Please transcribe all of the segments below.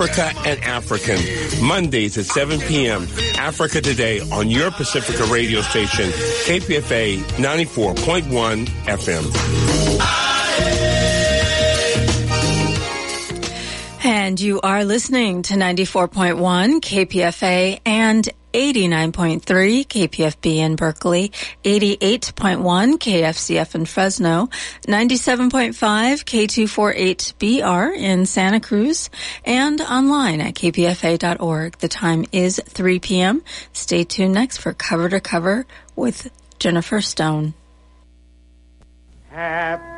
Africa and African, Mondays at 7 p.m. Africa Today on your Pacifica radio station, KPFA 94.1 FM. And you are listening to 94.1 KPFA and 89.3 KPFB in Berkeley, 88.1 KFCF in Fresno, 97.5 K248BR in Santa Cruz, and online at kpfa.org. The time is 3 p.m. Stay tuned next for Cover to Cover with Jennifer Stone. Happy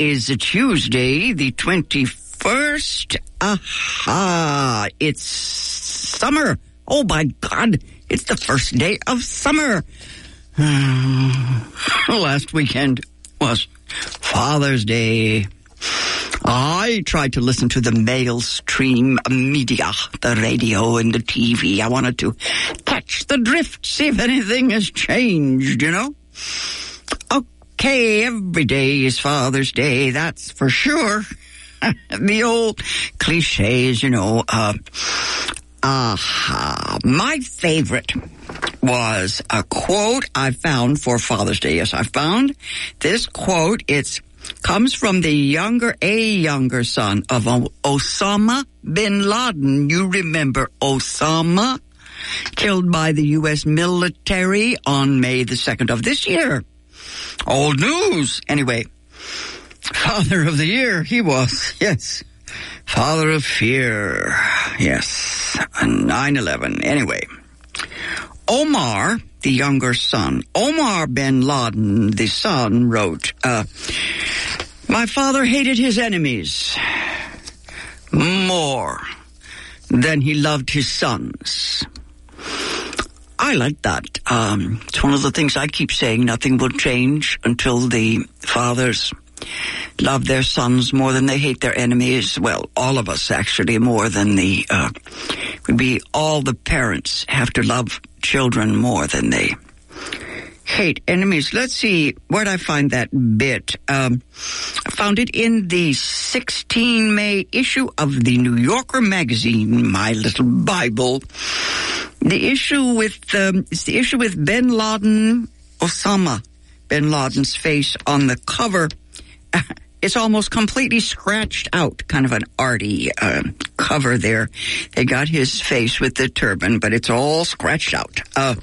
is Tuesday, the 21st. Aha! It's summer. Oh my God! It's the first day of summer. Last weekend was Father's Day. I tried to listen to the mainstream media, the radio and the TV. I wanted to catch the drift, see if anything has changed, you know? Okay, every day is Father's Day, that's for sure. the old cliches, you know, uh, aha. My favorite was a quote I found for Father's Day. Yes, I found this quote. It's comes from the younger, a younger son of Osama bin Laden. You remember Osama? Killed by the U.S. military on May the 2nd of this year. Old news. Anyway, Father of the Year, he was, yes. Father of Fear, yes. 9-11. Anyway, Omar, the younger son, Omar bin Laden, the son, wrote, uh, My father hated his enemies more than he loved his sons. I like that. Um, it's one of the things I keep saying. Nothing will change until the fathers love their sons more than they hate their enemies. Well, all of us actually more than the, uh, would be all the parents have to love children more than they hate enemies. Let's see, where'd I find that bit? Um, I found it in the 16 May issue of the New Yorker magazine, my little Bible. The issue with, um, it's the issue with bin Laden, Osama bin Laden's face on the cover. It's almost completely scratched out, kind of an arty uh, cover there. They got his face with the turban, but it's all scratched out. Uh,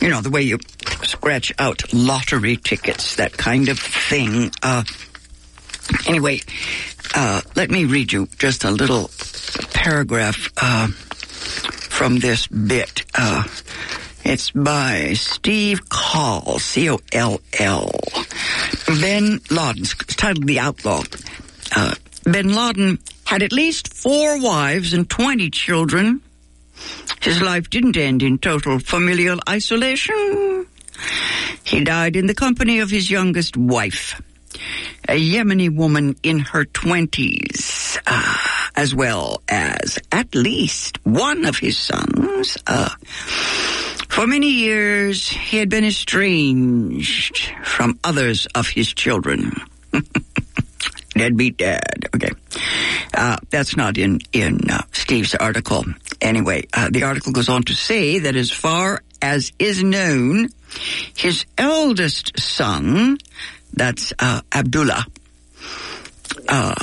you know, the way you scratch out lottery tickets, that kind of thing. Uh, anyway, uh, let me read you just a little paragraph uh, from this bit. Uh, it's by Steve Coll, C-O-L-L. Bin Laden, titled The Outlaw. Uh, bin Laden had at least four wives and 20 children. His life didn't end in total familial isolation. He died in the company of his youngest wife, a Yemeni woman in her 20s, uh, as well as at least one of his sons. Uh, for many years, he had been estranged from others of his children. Deadbeat dad. Okay. Uh, that's not in, in uh, Steve's article. Anyway, uh, the article goes on to say that as far as is known, his eldest son, that's uh, Abdullah, uh,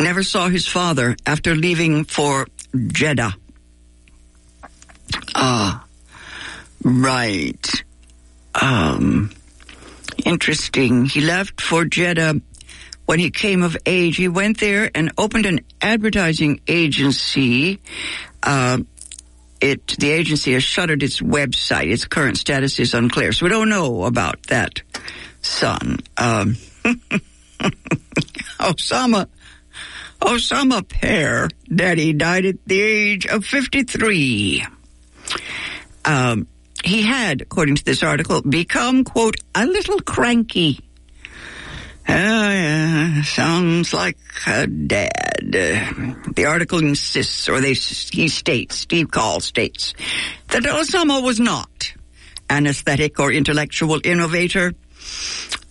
never saw his father after leaving for Jeddah. Right. Um, interesting. He left for Jeddah when he came of age. He went there and opened an advertising agency. Uh, it the agency has shuttered its website. Its current status is unclear, so we don't know about that son. Um, Osama Osama Pear, Daddy died at the age of fifty three. Um, he had, according to this article, become quote a little cranky. Oh, yeah, sounds like a dad. The article insists, or they, he states, Steve Coll states, that Osama was not an aesthetic or intellectual innovator.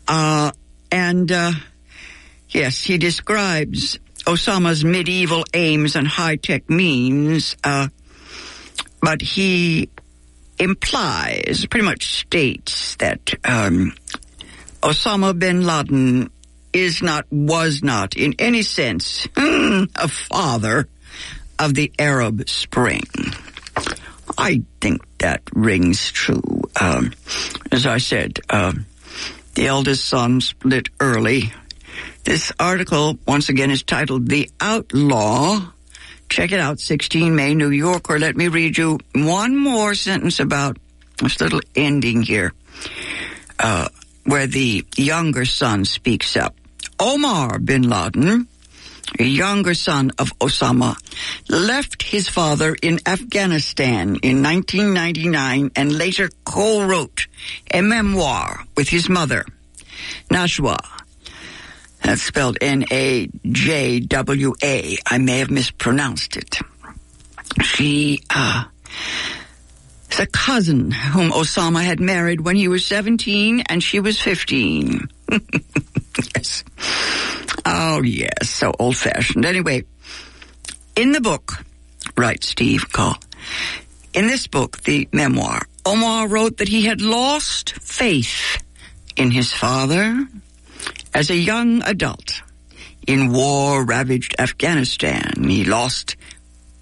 Uh, and, uh, yes, he describes Osama's medieval aims and high-tech means, uh, but he implies, pretty much states that, um, Osama bin Laden is not, was not, in any sense, a father of the Arab Spring. I think that rings true. Um, as I said, uh, the eldest son split early. This article, once again, is titled The Outlaw. Check it out, 16 May, New Yorker. Let me read you one more sentence about this little ending here. Uh, where the younger son speaks up. Omar bin Laden, a younger son of Osama, left his father in Afghanistan in 1999 and later co-wrote a memoir with his mother, Najwa. That's spelled N-A-J-W-A. I may have mispronounced it. She, uh, is a cousin whom Osama had married when he was 17 and she was 15. yes. Oh, yes, so old fashioned. Anyway, in the book, writes Steve Coll, in this book, the memoir, Omar wrote that he had lost faith in his father as a young adult in war ravaged Afghanistan. He lost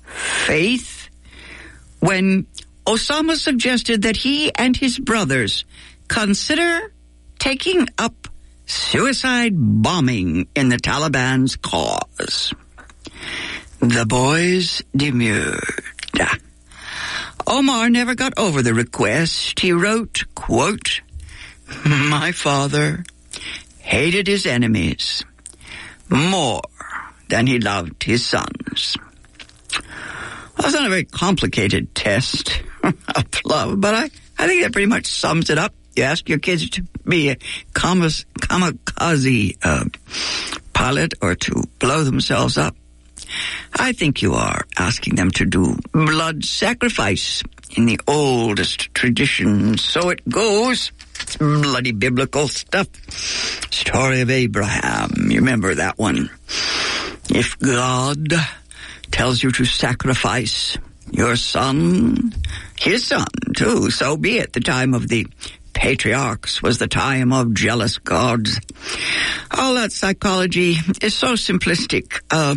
faith when Osama suggested that he and his brothers consider taking up suicide bombing in the Taliban's cause. The boys demurred. Omar never got over the request. He wrote, quote, My father hated his enemies more than he loved his sons. Well, that's not a very complicated test of love, but I, I think that pretty much sums it up. You ask your kids to be a kamikaze uh, pilot or to blow themselves up. I think you are asking them to do blood sacrifice in the oldest tradition. So it goes. Bloody biblical stuff. Story of Abraham. You remember that one. If God tells you to sacrifice your son, his son too, so be it. The time of the patriarchs was the time of jealous gods. All that psychology is so simplistic. Uh,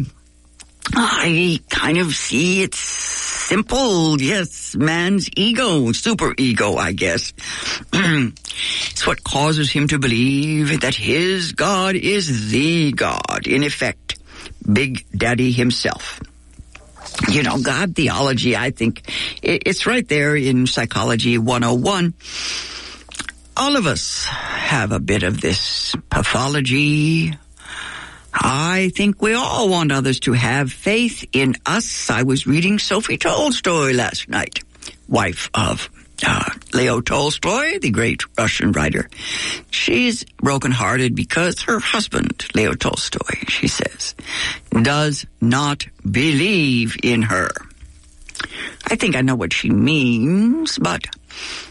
I kind of see it's simple. Yes, man's ego, super ego, I guess. it's what causes him to believe that his God is the God. In effect, Big Daddy himself. You know, God theology, I think it's right there in Psychology 101 all of us have a bit of this pathology. I think we all want others to have faith in us. I was reading Sophie Tolstoy last night, wife of uh, Leo Tolstoy, the great Russian writer. She's brokenhearted because her husband, Leo Tolstoy, she says, does not believe in her. I think I know what she means, but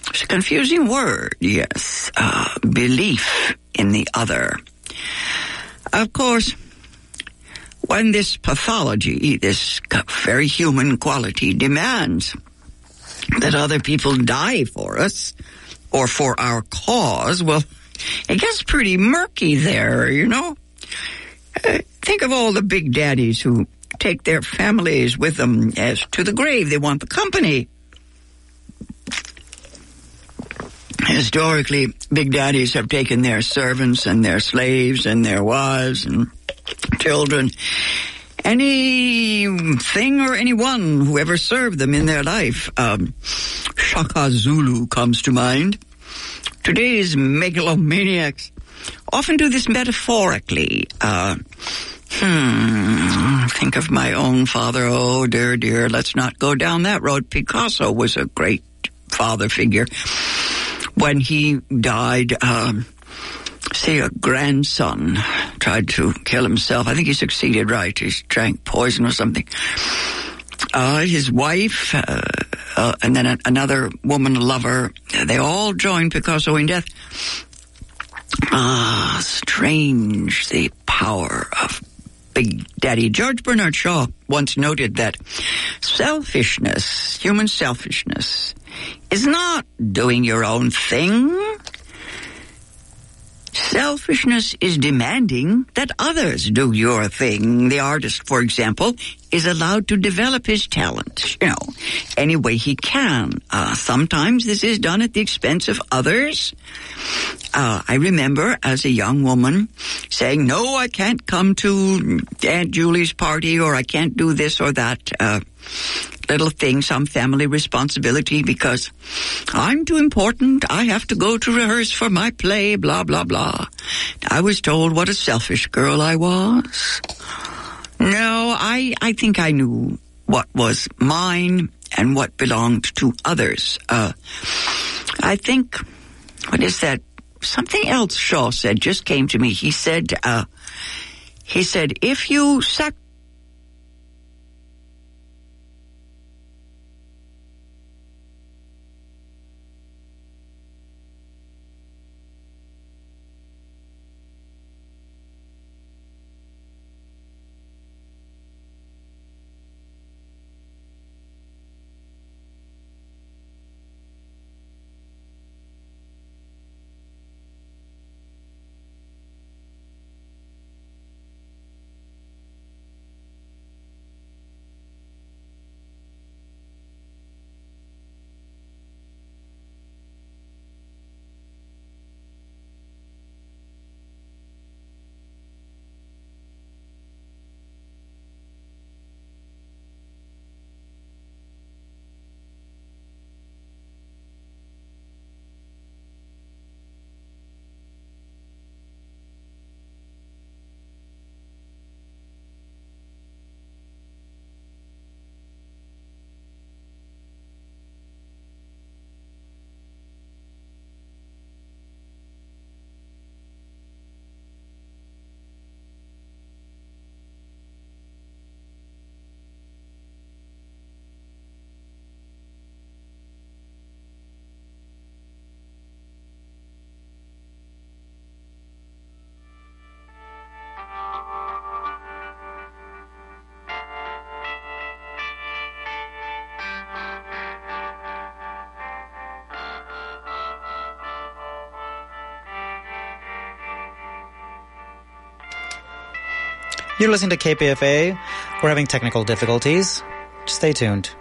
it's a confusing word, yes. Uh, belief in the other. Of course, when this pathology, this very human quality demands that other people die for us or for our cause, well, it gets pretty murky there, you know? Uh, think of all the big daddies who take their families with them as to the grave. They want the company. Historically, big daddies have taken their servants and their slaves and their wives and children, anything or anyone who ever served them in their life. Um, Shaka Zulu comes to mind. Today's megalomaniacs often do this metaphorically. Uh, Hmm. Think of my own father. Oh, dear, dear. Let's not go down that road. Picasso was a great father figure. When he died, um, say a grandson tried to kill himself. I think he succeeded, right? He drank poison or something. Uh, his wife, uh, uh, and then a- another woman lover, they all joined Picasso in death. Ah, strange the power of Big Daddy. George Bernard Shaw once noted that selfishness, human selfishness, is not doing your own thing. Selfishness is demanding that others do your thing. The artist, for example, is allowed to develop his talent, you know, any way he can. Uh, sometimes this is done at the expense of others. Uh, I remember as a young woman saying, no, I can't come to Aunt Julie's party or I can't do this or that. Uh, little thing, some family responsibility because I'm too important. I have to go to rehearse for my play, blah, blah, blah. I was told what a selfish girl I was. No, I, I think I knew what was mine and what belonged to others. Uh, I think, what is that? Something else Shaw said just came to me. He said, uh, he said, if you sac- You're listening to KPFA. We're having technical difficulties. Stay tuned.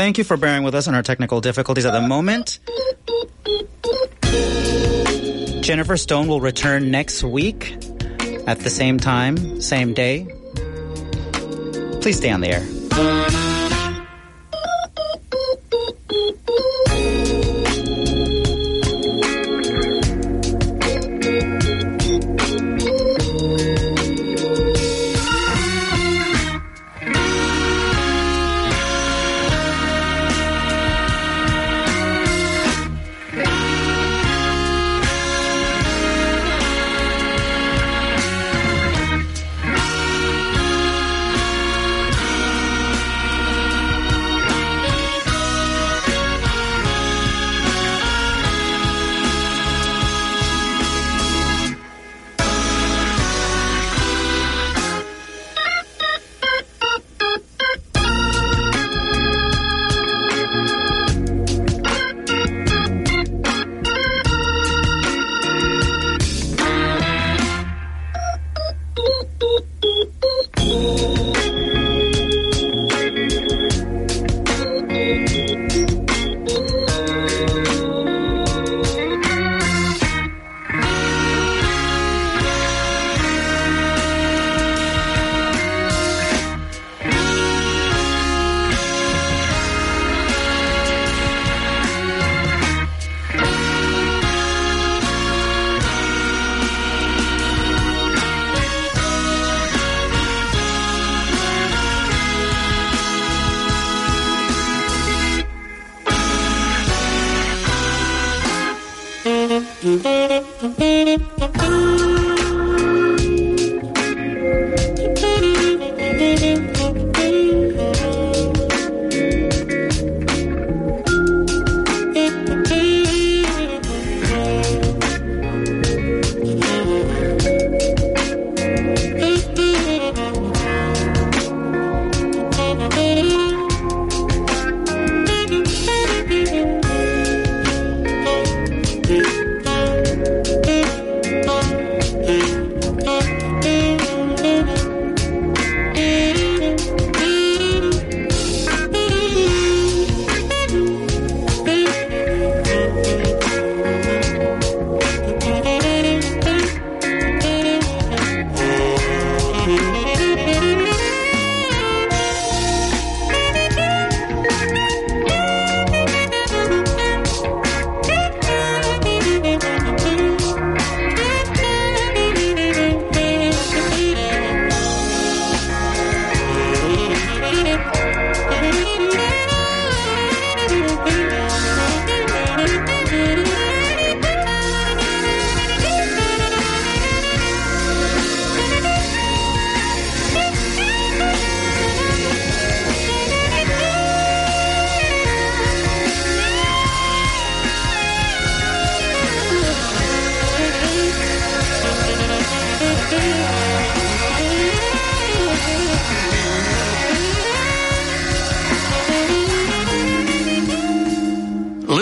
Thank you for bearing with us on our technical difficulties at the moment. Jennifer Stone will return next week at the same time, same day. Please stay on the air.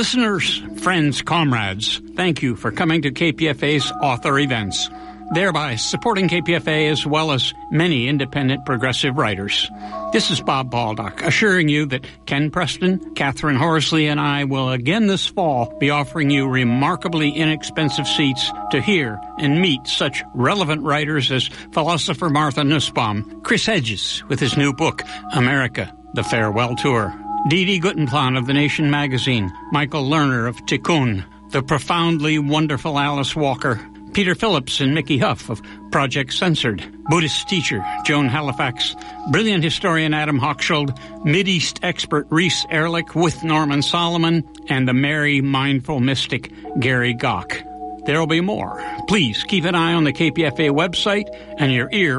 Listeners, friends, comrades, thank you for coming to KPFA's author events, thereby supporting KPFA as well as many independent progressive writers. This is Bob Baldock, assuring you that Ken Preston, Catherine Horsley, and I will again this fall be offering you remarkably inexpensive seats to hear and meet such relevant writers as philosopher Martha Nussbaum, Chris Hedges with his new book, America, The Farewell Tour, D.D. Guttenplan of The Nation magazine, Michael Lerner of Tikkun, the profoundly wonderful Alice Walker, Peter Phillips and Mickey Huff of Project Censored, Buddhist teacher Joan Halifax, brilliant historian Adam Hochschild, Mideast expert Reese Erlich with Norman Solomon, and the merry, mindful mystic Gary Gach. There will be more. Please keep an eye on the KPFA website and your ear